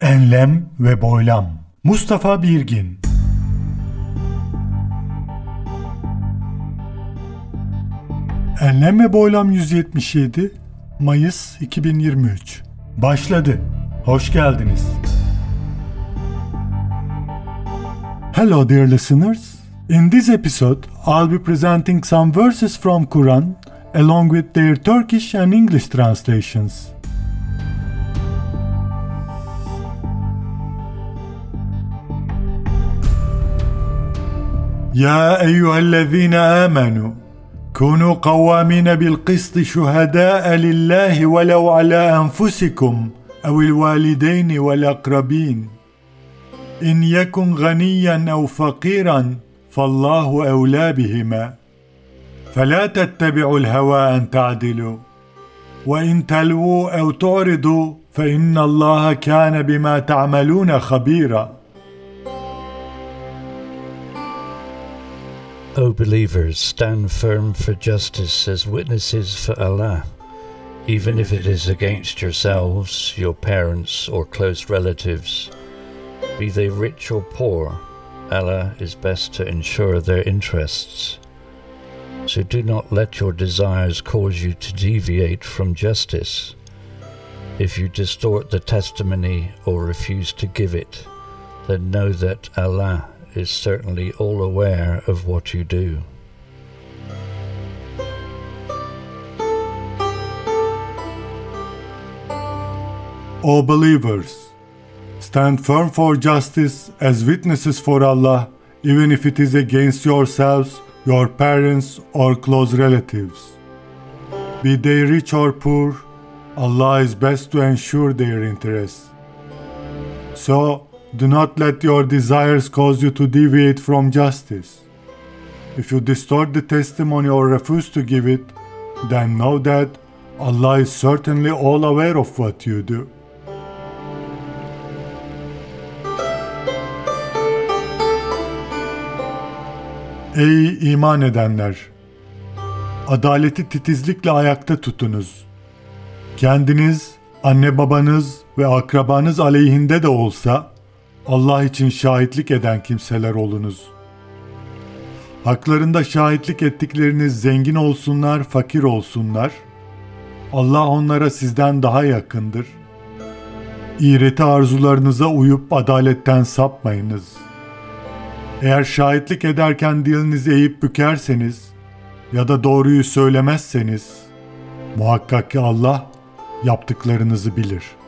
Enlem ve Boylam Mustafa Birgin Enlem ve Boylam 177 Mayıs 2023 Başladı. Hoş geldiniz. Hello dear listeners. In this episode, I'll be presenting some verses from Quran along with their Turkish and English translations. يا أيها الذين آمنوا كونوا قوامين بالقسط شهداء لله ولو على أنفسكم أو الوالدين والأقربين. إن يكن غنيا أو فقيرا فالله أولى بهما. فلا تتبعوا الهوى أن تعدلوا. وإن تلووا أو تعرضوا فإن الله كان بما تعملون خبيرا. O believers, stand firm for justice as witnesses for Allah, even if it is against yourselves, your parents, or close relatives. Be they rich or poor, Allah is best to ensure their interests. So do not let your desires cause you to deviate from justice. If you distort the testimony or refuse to give it, then know that Allah is certainly all aware of what you do. O believers, stand firm for justice as witnesses for Allah, even if it is against yourselves, your parents, or close relatives. Be they rich or poor, Allah is best to ensure their interests. So, do not let your desires cause you to deviate from justice. If you distort the testimony or refuse to give it, then know that Allah is certainly all aware of what you do. Ey iman edenler! Adaleti titizlikle ayakta tutunuz. Kendiniz, anne babanız ve akrabanız aleyhinde de olsa Allah için şahitlik eden kimseler olunuz. Haklarında şahitlik ettikleriniz zengin olsunlar, fakir olsunlar. Allah onlara sizden daha yakındır. İğreti arzularınıza uyup adaletten sapmayınız. Eğer şahitlik ederken dilinizi eğip bükerseniz ya da doğruyu söylemezseniz muhakkak ki Allah yaptıklarınızı bilir.''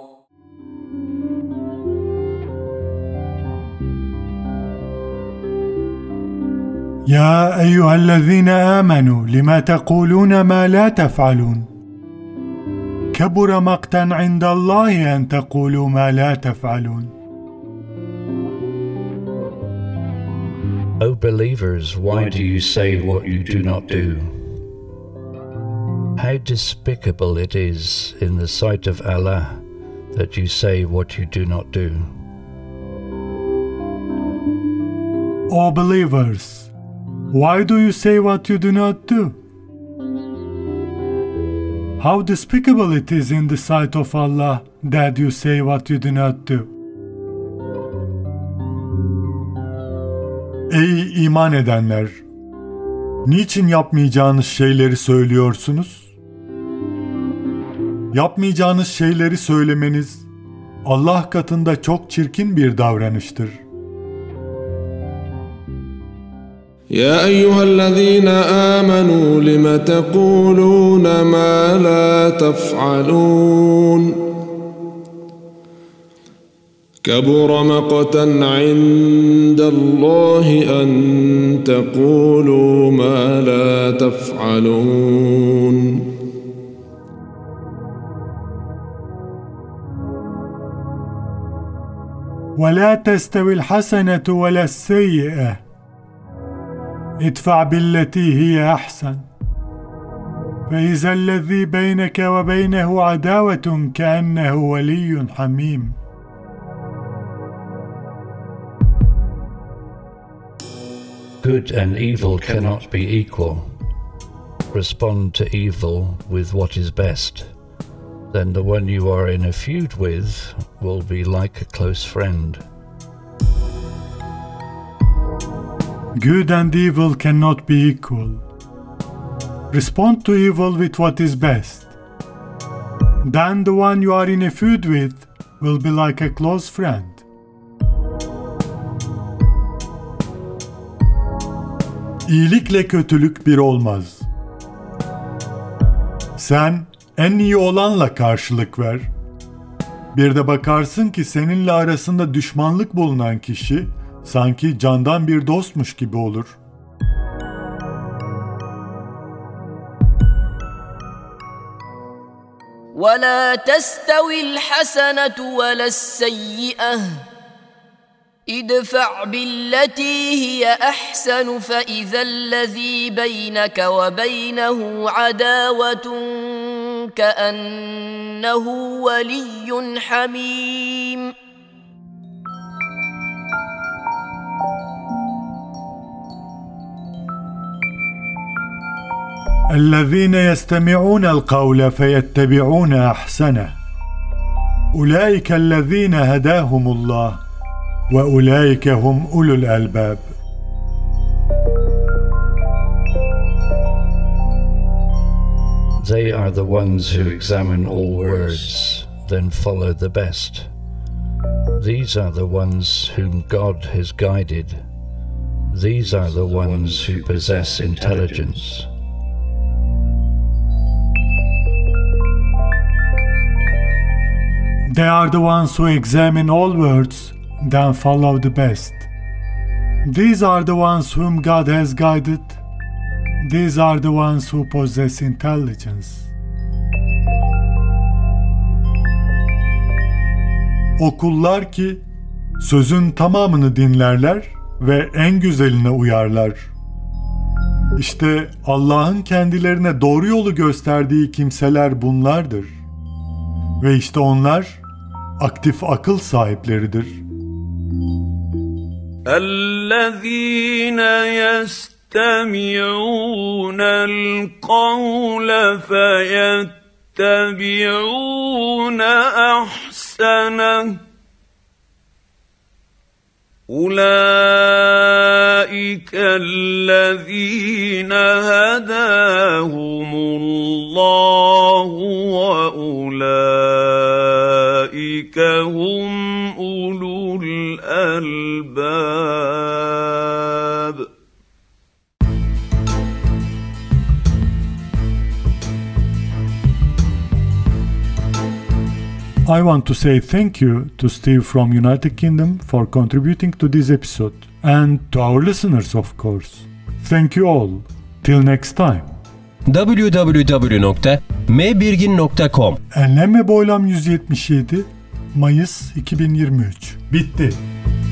يا ايها الذين امنوا لما تقولون ما لا تفعلون كبر مقتا عند الله ان تقولوا ما لا تفعلون O believers, why do you say what you do not do? How despicable it is in the sight of Allah that you say what you do not do. O believers, why do you say what you do not do? How despicable it is in the sight of Allah that you say what you do not do. Ey iman edenler! Niçin yapmayacağınız şeyleri söylüyorsunuz? Yapmayacağınız şeyleri söylemeniz Allah katında çok çirkin bir davranıştır. يا أيها الذين آمنوا لم تقولون ما لا تفعلون؟ كبر مقتا عند الله أن تقولوا ما لا تفعلون. ولا تستوي الحسنة ولا السيئة. ادفع بالتي هي أحسن فإذا الذي بينك وبينه عداوة كأنه ولي حميم Good and evil cannot be equal. Respond to evil with what is best. Then the one you are in a feud with will be like a close friend. Good and evil cannot be equal. Respond to evil with what is best. Then the one you are in a feud with will be like a close friend. İyilikle kötülük bir olmaz. Sen en iyi olanla karşılık ver. Bir de bakarsın ki seninle arasında düşmanlık bulunan kişi sanki candan bir dostmuş gibi olur. ولا تستوي الحسنة ولا السيئة ادفع بالتي هي أحسن فإذا الذي بينك وبينه عداوة كأنه ولي حميم الذين يستمعون القول فيتبعون احسنه اولئك الذين هداهم الله واولئك هم اولو الالباب They are the ones who examine all words, then follow the best. These are the ones whom God has guided. These are the ones who possess intelligence. They are the ones who examine all words, then follow the best. These are the ones whom God has guided. These are the ones who possess intelligence. O kullar ki sözün tamamını dinlerler ve en güzeline uyarlar. İşte Allah'ın kendilerine doğru yolu gösterdiği kimseler bunlardır. Ve işte onlar aktif akıl sahipleridir. الذين يستمعون القول فيتبعون احسنه اولئك الذين هداهم الله واولئك هم اولو الالباب I want to say thank you to Steve from United Kingdom for contributing to this episode and to our listeners of course. Thank you all. Till next time. www.mbirgin.com Enlem ve Boylam 177 Mayıs 2023 Bitti.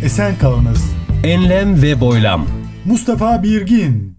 Esen kalınız. Enlem ve boylam. Mustafa Birgin